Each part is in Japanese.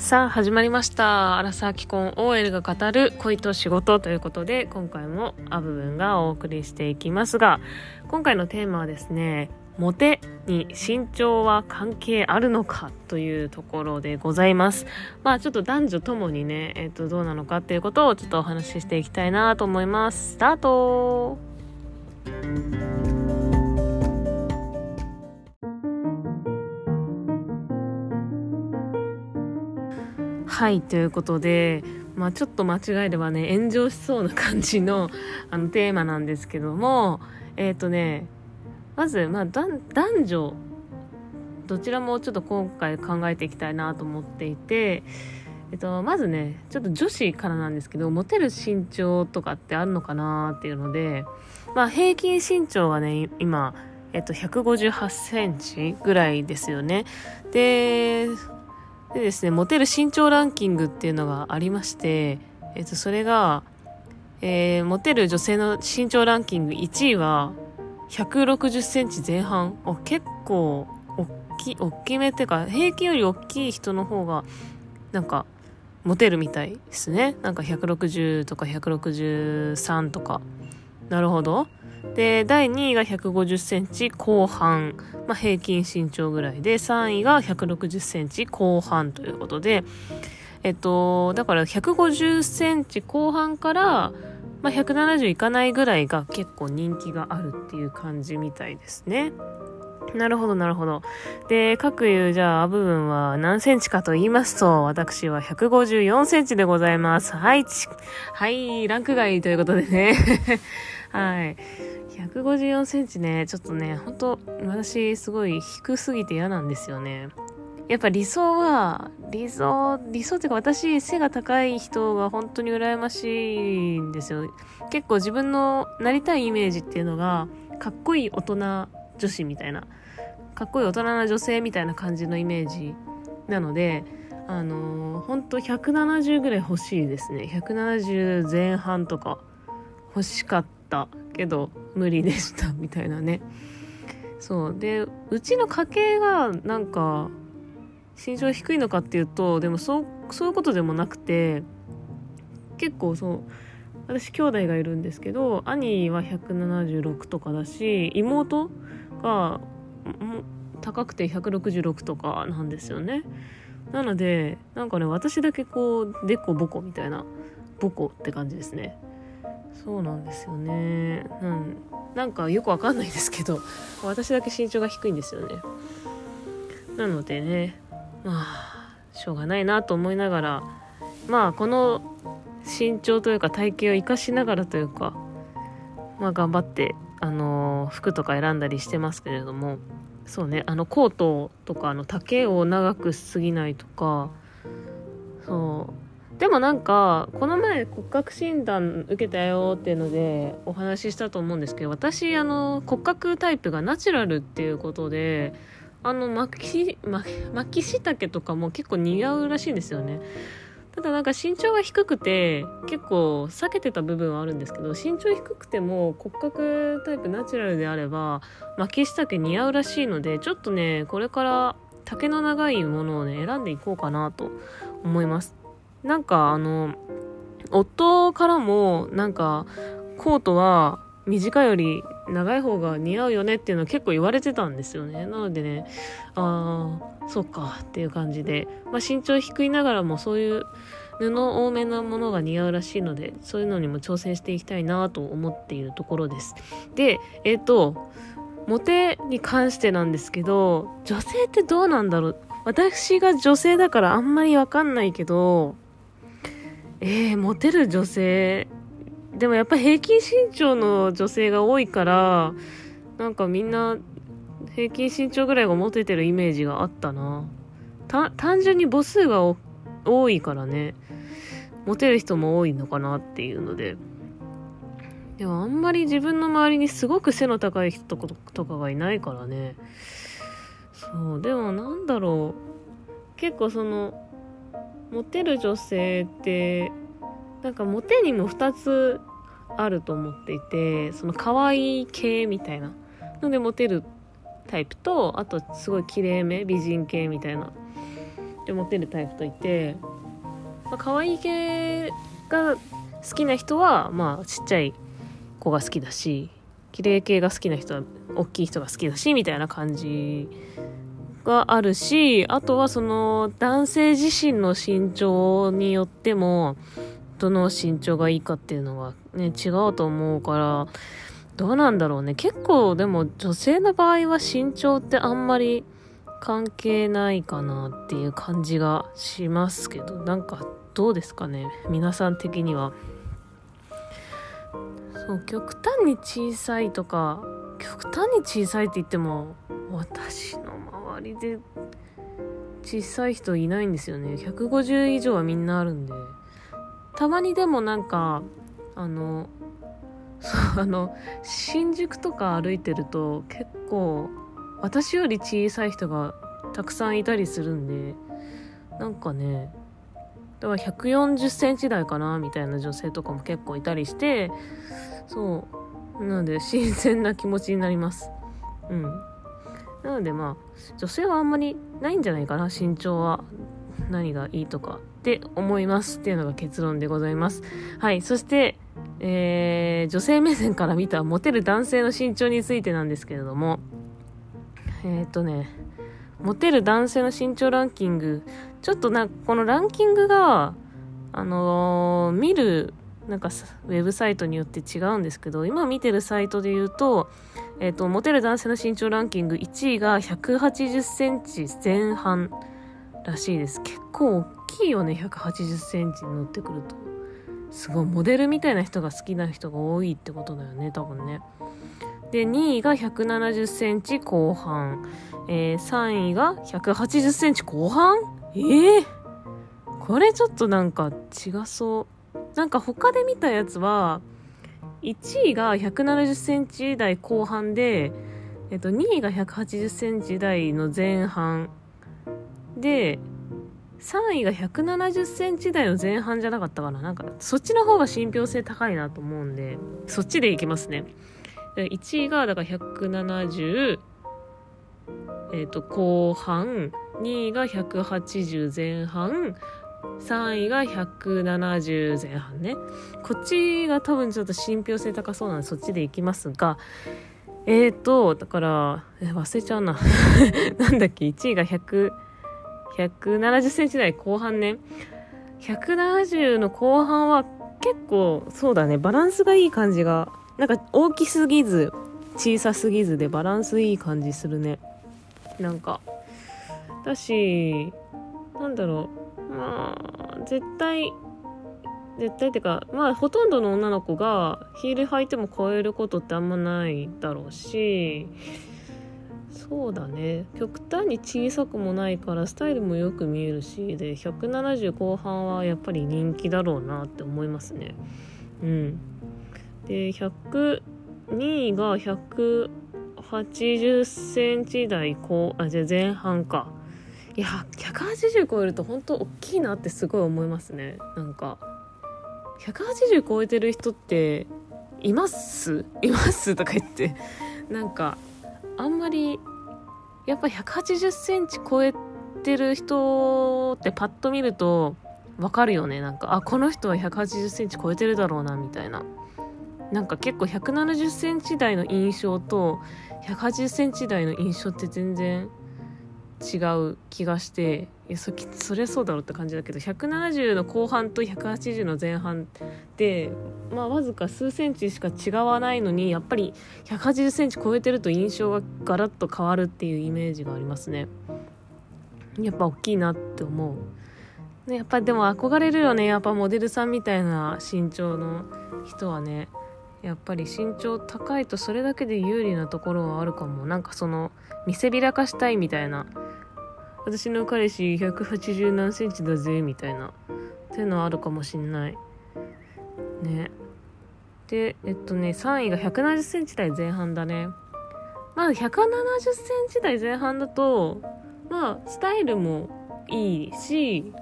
さあ始まりました。アラサー既婚 OL が語る恋と仕事ということで今回もア部分がお送りしていきますが今回のテーマはですねモテに身長は関係あるのかというところでございます。まあちょっと男女ともにねえっ、ー、とどうなのかっていうことをちょっとお話ししていきたいなと思います。スタート。はいということで、まあ、ちょっと間違えればね炎上しそうな感じのあのテーマなんですけどもえっ、ー、とねまず、まあ、男女どちらもちょっと今回考えていきたいなと思っていて、えっと、まずねちょっと女子からなんですけどモテる身長とかってあるのかなっていうので、まあ、平均身長がね今えっと、158センチぐらいですよね。で、でですね、モテる身長ランキングっていうのがありまして、えっと、それが、えー、モテる女性の身長ランキング1位は、160センチ前半。お結構、大きい、大きめっていうか、平均より大きい人の方が、なんか、モテるみたいですね。なんか160とか163とか。なるほど。で、第2位が150センチ後半、まあ、平均身長ぐらいで、3位が160センチ後半ということで、えっと、だから150センチ後半から、まあ、170いかないぐらいが結構人気があるっていう感じみたいですね。なるほど、なるほど。で、各いう、じゃあ、部分は何センチかと言いますと、私は154センチでございます。はい、はい、ランク外ということでね。はい。154センチね、ちょっとね、ほんと、私、すごい低すぎて嫌なんですよね。やっぱ理想は、理想、理想っていうか私、背が高い人が本当に羨ましいんですよ。結構自分のなりたいイメージっていうのが、かっこいい大人女子みたいな、かっこいい大人な女性みたいな感じのイメージなので、あのー、ほんと170ぐらい欲しいですね。170前半とか欲しかったたけど無理でしたみたいなね。そう。でうちの家系がなんか身長低いのかっていうとでもそうそういうことでもなくて結構そう私兄弟がいるんですけど兄は176とかだし妹が高くて166とかなんですよね。なのでなんかね私だけこうでこぼこみたいなボコって感じですね。そうなんですよね。うん。なんかよくわかんないですけど私だけ身長が低いんですよね。なのでねまあしょうがないなと思いながらまあこの身長というか体型を生かしながらというかまあ頑張ってあの服とか選んだりしてますけれどもそうねあのコートとかの丈を長くしすぎないとかそうでもなんかこの前骨格診断受けたよっていうのでお話ししたと思うんですけど私あの骨格タイプがナチュラルっていうことであの巻き巻きしとかも結構似合うらしいんですよね。ただなんか身長が低くて結構避けてた部分はあるんですけど身長低くても骨格タイプナチュラルであれば巻きし丈似合うらしいのでちょっとねこれから丈の長いものをね選んでいこうかなと思います。なんかあの、夫からもなんかコートは短いより長い方が似合うよねっていうのは結構言われてたんですよね。なのでね、ああ、そっかっていう感じで、まあ、身長低いながらもそういう布多めなものが似合うらしいので、そういうのにも挑戦していきたいなと思っているところです。で、えっ、ー、と、モテに関してなんですけど、女性ってどうなんだろう私が女性だからあんまりわかんないけど、えー、モテる女性。でもやっぱ平均身長の女性が多いからなんかみんな平均身長ぐらいがモテてるイメージがあったな。単純に母数が多いからね。モテる人も多いのかなっていうので。でもあんまり自分の周りにすごく背の高い人とかがいないからね。そうでもなんだろう。結構そのモテる女性ってなんかモテにも2つあると思っていてその可愛い系みたいなのでモテるタイプとあとすごい綺麗め美人系みたいなでモテるタイプといて、まあ、可愛い系が好きな人はまあちっちゃい子が好きだし綺麗系が好きな人は大きい人が好きだしみたいな感じがあるしあとはその男性自身の身長によってもどの身長がいいかっていうのはね違うと思うからどうなんだろうね。結構でも女性の場合は身長ってあんまり関係ないかなっていう感じがしますけどなんかどうですかね皆さん的には。そう極端に小さいとか極端に小さいって言っても私の周りで小さい人いないんですよね。150以上はみんなあるんで。たまにでもなんかあのそう あの新宿とか歩いてると結構私より小さい人がたくさんいたりするんでなんかねだから140センチ台かなみたいな女性とかも結構いたりしてそう。なので新鮮な気持ちになります。うん。なのでまあ女性はあんまりないんじゃないかな。身長は何がいいとかって思いますっていうのが結論でございます。はい。そしてえー、女性目線から見たモテる男性の身長についてなんですけれども。えっ、ー、とねモテる男性の身長ランキング。ちょっとなこのランキングがあのー、見るなんかウェブサイトによって違うんですけど今見てるサイトで言うと,、えーと、モテる男性の身長ランキング1位が180センチ前半らしいです。結構大きいよね180センチに乗ってくると。すごいモデルみたいな人が好きな人が多いってことだよね多分ね。で2位が170センチ後半、えー、3位が180センチ後半？ええー、これちょっとなんか違そう。なんか他で見たやつは、1位が170センチ台後半で、えっと、2位が180センチ台の前半で、3位が170センチ台の前半じゃなかったかななんか、そっちの方が信憑性高いなと思うんで、そっちでいきますね。1位が、だから170、えっ、と、後半、2位が180前半、3位が170前半ね。こっちが多分ちょっと信憑性高そうなんでそっちでいきますが、えーと、だから、忘れちゃうな。なんだっけ、1位が100、170センチ台後半ね。170の後半は結構、そうだね、バランスがいい感じが、なんか大きすぎず、小さすぎずでバランスいい感じするね。なんか。だし、なんだろう。まあ絶対絶対ってかまあほとんどの女の子がヒール履いても超えることってあんまないだろうしそうだね。極端に小さくもないからスタイルもよく見えるしで170後半はやっぱり人気だろうなって思いますね。うん。で102位が180センチ台後あじゃ前半か。いや180超えると本当大きいなってすごい思いますね。なんか180超えてる人っています？います？とか言って。なんかあんまりやっぱ180センチ超えてる人ってパッと見るとわかるよね。なんかあこの人は180センチ超えてるだろうなみたいな。なんか結構170センチ台の印象と180センチ台の印象って全然違う気がしていやそそりゃそうだろうって感じだけど170の後半と180の前半ってまあわずか数センチしか違わないのにやっぱり180センチ超えてると印象がガラッと変わるっていうイメージがありますね。やっぱ大きいなって思う、ね、やっぱでも憧れるよね。やっぱモデルさんみたいな身長の人はね。やっぱり身長高いとそれだけで有利なところはあるかも。なんかその見せびらかしたいみたいな私の彼氏180何センチだぜみたいな。っていうのはあるかもしんない。ね。でえっとね3位が170センチ台前半だね。まあ170センチ台前半だとまあスタイルもいいし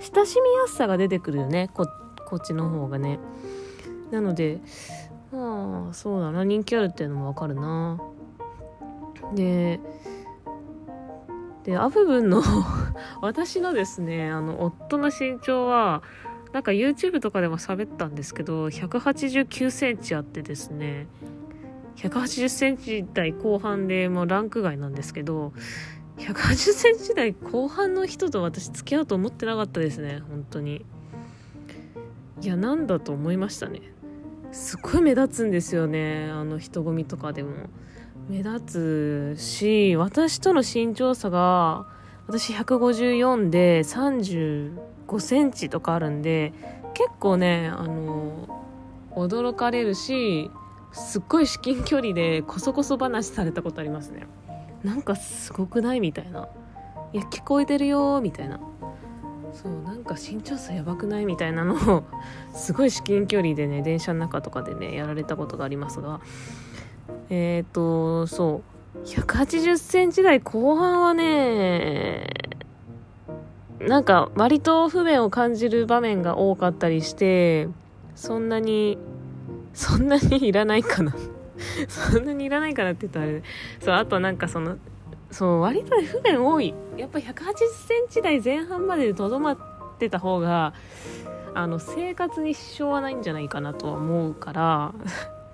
親しみやすさが出てくるよね。ここっちの方がね。なのでまあそうだな。人気あるっていうのもわかるな。ででアブブンの 私のですねあの夫の身長はなんか YouTube とかでも喋ったんですけど189センチあってですね180センチ台後半でもうランク外なんですけど180センチ台後半の人と私付き合うと思ってなかったですね本当に。いやなんだと思いましたね。すっごい目立つんですよねあの人混みとかでも。目立つし私との身長差が私154で35センチとかあるんで結構ねあの驚かれるしすっごい至近距離でこそこそ話されたことありますね。なんかすごくないみたいな。いや聞こえてるよみたいな。そうなんか身長差やばくないみたいなのをすごい至近距離でね電車の中とかでねやられたことがありますがえっ、ー、とそう。180センチ台後半はねなんか割と不便を感じる場面が多かったりしてそんなにそんなにいらないかな。そんなにいらないかなって言ったらあれそうあとなんかそのそう割と不便多い。やっぱ180センチ台前半まででとどまってた方があの生活に支障はないんじゃないかなとは思うから。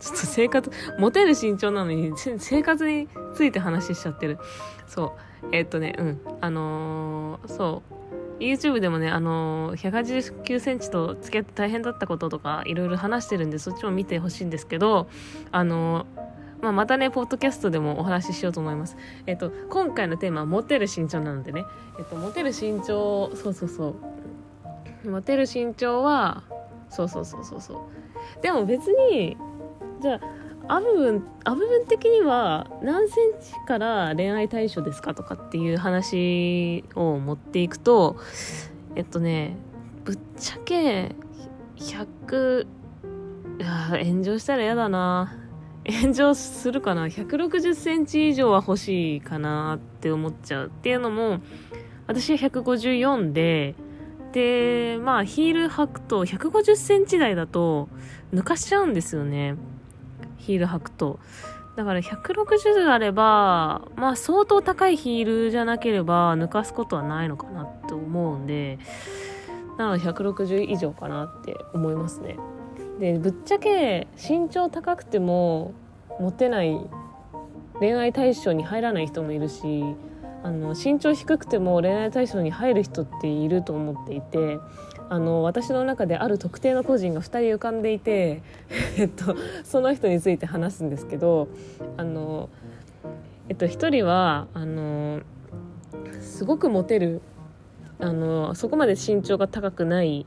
ちょっと生活モテる身長なのに生活について話しちゃってるそうえー、っとねうんあのー、そう YouTube でもね、あのー、189センチと付き合って大変だったこととかいろいろ話してるんでそっちも見てほしいんですけどあのまあ、またね、ポッドキャストでもお話ししようと思います。えっと、今回のテーマはモテる身長なのでね、えっと、モテる身長、そうそうそう。モテる身長は、そうそうそうそうそう。でも別に、じゃあ、アブ分、アブ分的には何センチから恋愛対象ですかとかっていう話を持っていくと、えっとね、ぶっちゃけ、100、いや炎上したら嫌だな。炎上するかな160センチ以上は欲しいかなって思っちゃうっていうのも私は154ででまあヒール履くと150センチ台だと抜かしちゃうんですよねヒール履くと。だから160あればまあ相当高いヒールじゃなければ抜かすことはないのかなって思うんでなので160以上かなって思いますね。でぶっちゃけ身長高くてもモテない恋愛対象に入らない人もいるしあの身長低くても恋愛対象に入る人っていると思っていてあの私の中である特定の個人が2人浮かんでいて、えっと、その人について話すんですけどあの、えっと、1人はあのすごくモテるあのそこまで身長が高くない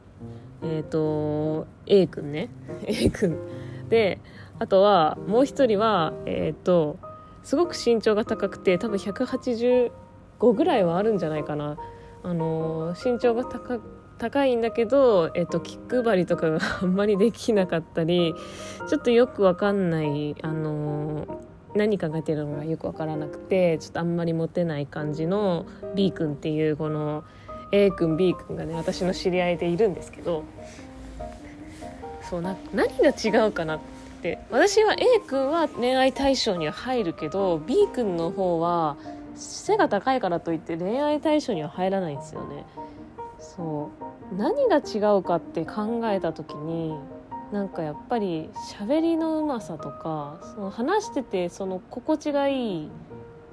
えっ、と A 君ね。A 君。であとはもう一人はえっ、とすごく身長が高くて多分185ぐらいはあるんじゃないかな。あの身長が高く高いんだけど、えっと、気配りとかがあんまりできなかったりちょっとよくわかんないあの何考えてるのがよくわからなくてちょっとあんまりモテない感じの B 君っていうこの A 君 B 君がね私の知り合いでいるんですけどそうな何が違うかなって私は A 君は恋愛対象には入るけど B 君の方は背が高いからといって恋愛対象には入らないんですよね。そう。何が違うかって考えた時になんかやっぱり喋りのうまさとかその話しててその心地がいい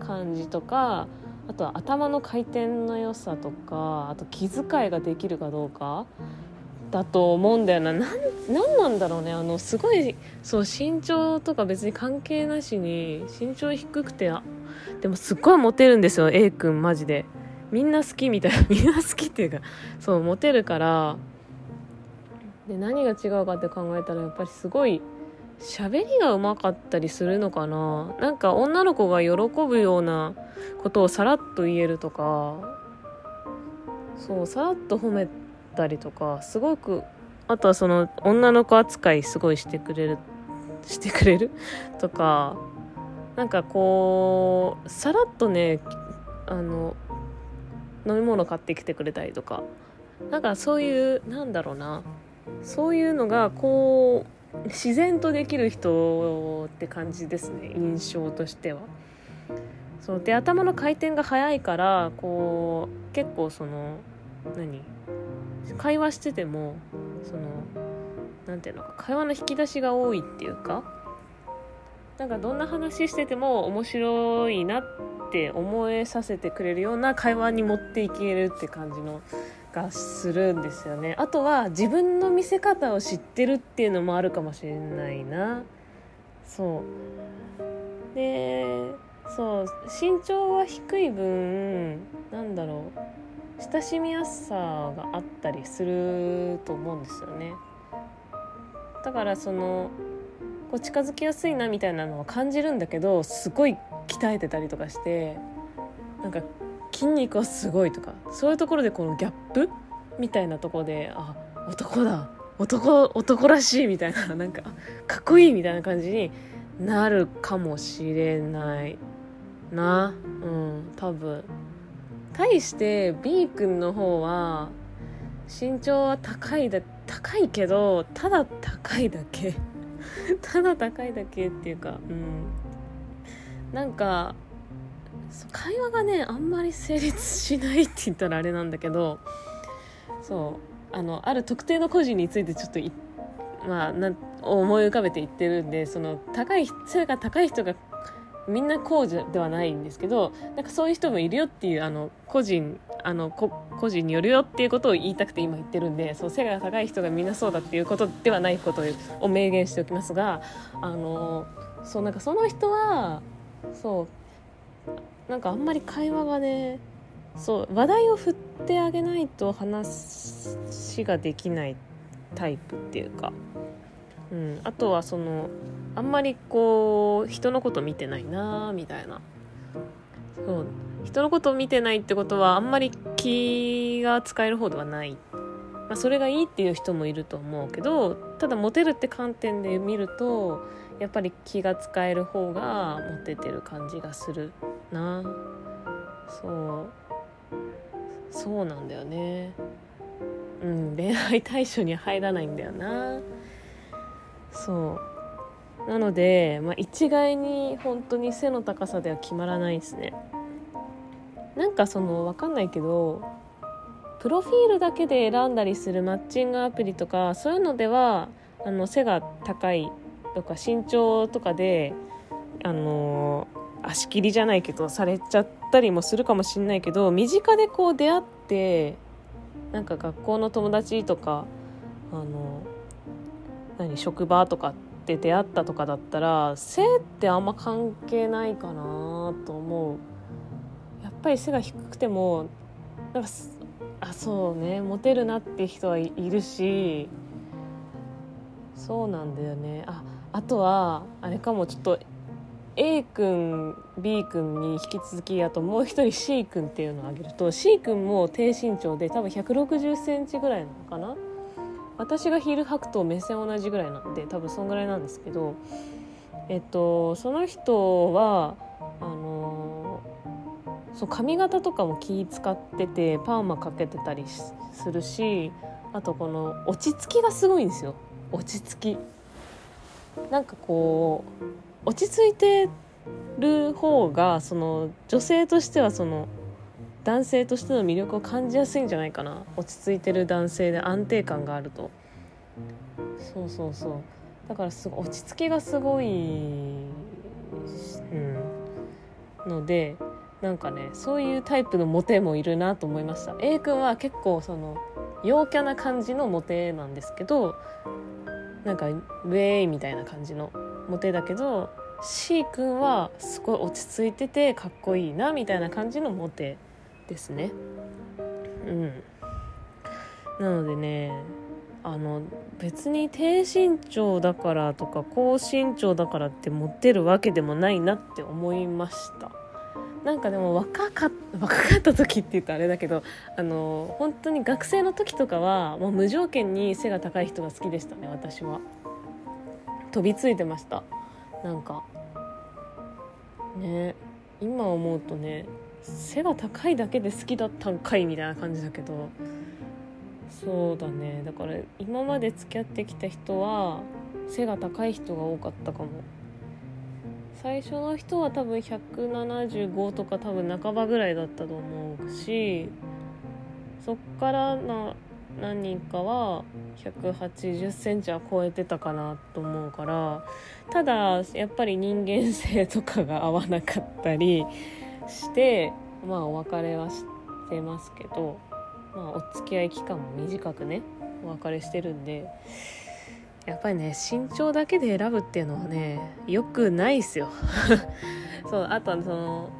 感じとかあとは頭の回転の良さとかあと気遣いができるかどうかだと思うんだよな。何なんだろうねあのすごいそう身長とか別に関係なしに身長低くてでもすっごいモテるんですよ A 君マジで。みんな好きみたいな。みんな好きっていうかそうモテるから。で何が違うかって考えたらやっぱりすごい喋りがうまかったりするのかな。なんか女の子が喜ぶようなことをさらっと言えるとか。そうさらっと褒めたりとか。すごくあとはその女の子扱いすごいしてくれるしてくれる？とか。なんかこうさらっとねあの飲み物買ってきてくれたりとか。なんかそういうなんだろうな。そういうのがこう自然とできる人って感じですね。印象としては。そう。で頭の回転が速いからこう結構その何？会話しててもその何ていうのか会話の引き出しが多いっていうかなんかどんな話してても面白いなって思えさせてくれるような会話に持っていけるって感じのがするんですよね。あとは自分の見せ方を知ってるっていうのもあるかもしれないな。そう。でそう身長は低い分なんだろう親しみやすさがあったりすると思うんですよね。だからそのこう近づきやすいなみたいなのは感じるんだけどすごい鍛えてたりとかしてなんか筋肉はすごいとかそういうところでこのギャップ？みたいなとこであ男だ男男らしいみたいな なんかかっこいいみたいな感じになるかもしれないな。うん多分。対して B 君の方は身長は高いだ高いけどただ高いだけ。ただ高いだけっていうかうん。なんか会話がねあんまり成立しないって言ったらあれなんだけどそうあのある特定の個人についてちょっとまあな思い浮かべて言ってるんでその高い背が高い人がみんなこうではないんですけどなんかそういう人もいるよっていうあの個人あの個人によるよっていうことを言いたくて今言ってるんでそう背が高い人がみんなそうだっていうことではないことを明言しておきますがあのそうなんかその人はそう。なんかあんまり会話がねそう話題を振ってあげないと話ができないタイプっていうか、うん、あとはそのあんまりこう人のこと見てないなみたいな。そう。人のことを見てないってことはあんまり気が使える方ではない、まあ、それがいいっていう人もいると思うけどただモテるって観点で見るとやっぱり気が使える方がモテてる感じがするな。そう。そうなんだよね。うん恋愛対象に入らないんだよな。そう。なので、まあ、一概に本当に背の高さでは決まらないですね。なんかその分かんないけどプロフィールだけで選んだりするマッチングアプリとかそういうのではあの背が高いとか身長とかであの足切りじゃないけどされちゃったりもするかもしんないけど身近でこう出会ってなんか学校の友達とかあの何職場とかって出会ったとかだったら背ってあんま関係ないかなと思う。やっぱり背が低くてもなんかあそうねモテるなって人はいるしそうなんだよね。ああとはあれかもちょっと A 君 B 君に引き続きあともう一人 C 君っていうのを挙げると C 君も低身長で多分1 6 0センチぐらいなのかな？私がヒール履くと目線同じぐらいなんで多分そんぐらいなんですけどえっとその人はあのそう髪型とかも気使っててパーマかけてたりするしあとこの落ち着きがすごいんですよ。落ち着き。なんかこう落ち着いてる方がその女性としてはその男性としての魅力を感じやすいんじゃないかな。落ち着いてる男性で安定感があると。そうそうそう。だからすごい落ち着きがすごい、うん、のでなんかねそういうタイプのモテもいるなと思いました。A 君は結構その陽キャな感じのモテなんですけどなんかウェイみたいな感じのモテだけど C 君はすごい落ち着いててかっこいいなみたいな感じのモテですね。うん。なのでねあの別に低身長だからとか高身長だからってモテるわけでもないなって思いました。なんかでも若か若かった時って言うとあれだけどあの本当に学生の時とかはもう無条件に背が高い人が好きでしたね私は。飛びついてました。なんかね今思うとね背が高いだけで好きだったんかいみたいな感じだけどそうだね。だから今まで付き合ってきた人は背が高い人が多かったかも。最初の人は多分175とか多分半ばぐらいだったと思うしそっからな何人かは180センチは超えてたかなと思うからただやっぱり人間性とかが合わなかったりしてまあお別れはしてますけど、まあ、お付き合い期間も短くねお別れしてるんでやっぱりね身長だけで選ぶっていうのはねよくないっすよ。そうあとはその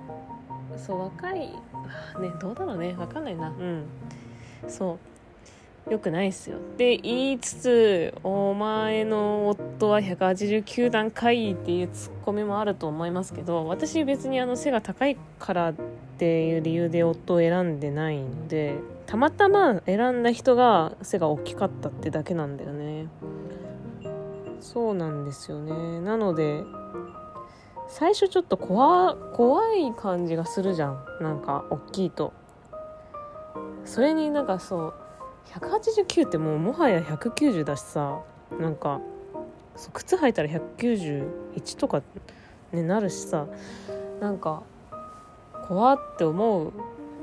そう若いねどうだろうね。分かんないな。うん。そう。よくないっすよ。って言いつつお前の夫は189段階っていうツッコミもあると思いますけど私別にあの背が高いからっていう理由で夫を選んでないのでたまたま選んだ人が背が大きかったってだけなんだよね。そうなんですよね。なので最初ちょっと怖怖い感じがするじゃん。なんか大きいと。それになんかそう189ってもうもはや190だしさなんか靴履いたら191とかねなるしさなんか怖って思う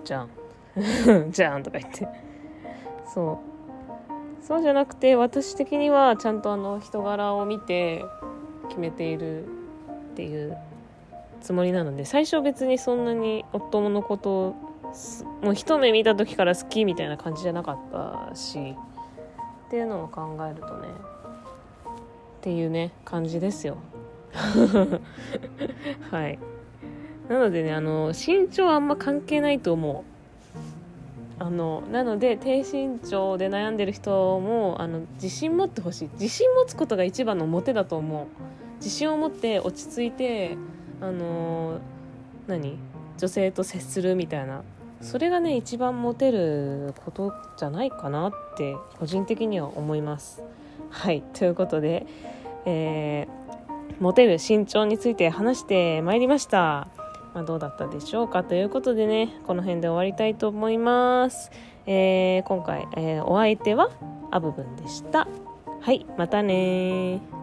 じゃん。じゃんとか言って。そう。そうじゃなくて私的にはちゃんとあの人柄を見て決めているっていうつもりなので最初別にそんなに夫のことをもう一目見た時から好きみたいな感じじゃなかったしっていうのを考えるとねっていうね感じですよ。はい。なのでねあの身長はあんま関係ないと思う。あのなので低身長で悩んでる人もあの自信持ってほしい。自信持つことが一番のモテだと思う。自信を持って落ち着いてあの何？女性と接するみたいな。それがね一番モテることじゃないかなって個人的には思います。はい。ということで、えー、モテる身長について話してまいりました。まあ、どうだったでしょうかということでねこの辺で終わりたいと思います、えー、今回、えー、お相手はアブブンでした。はいまたね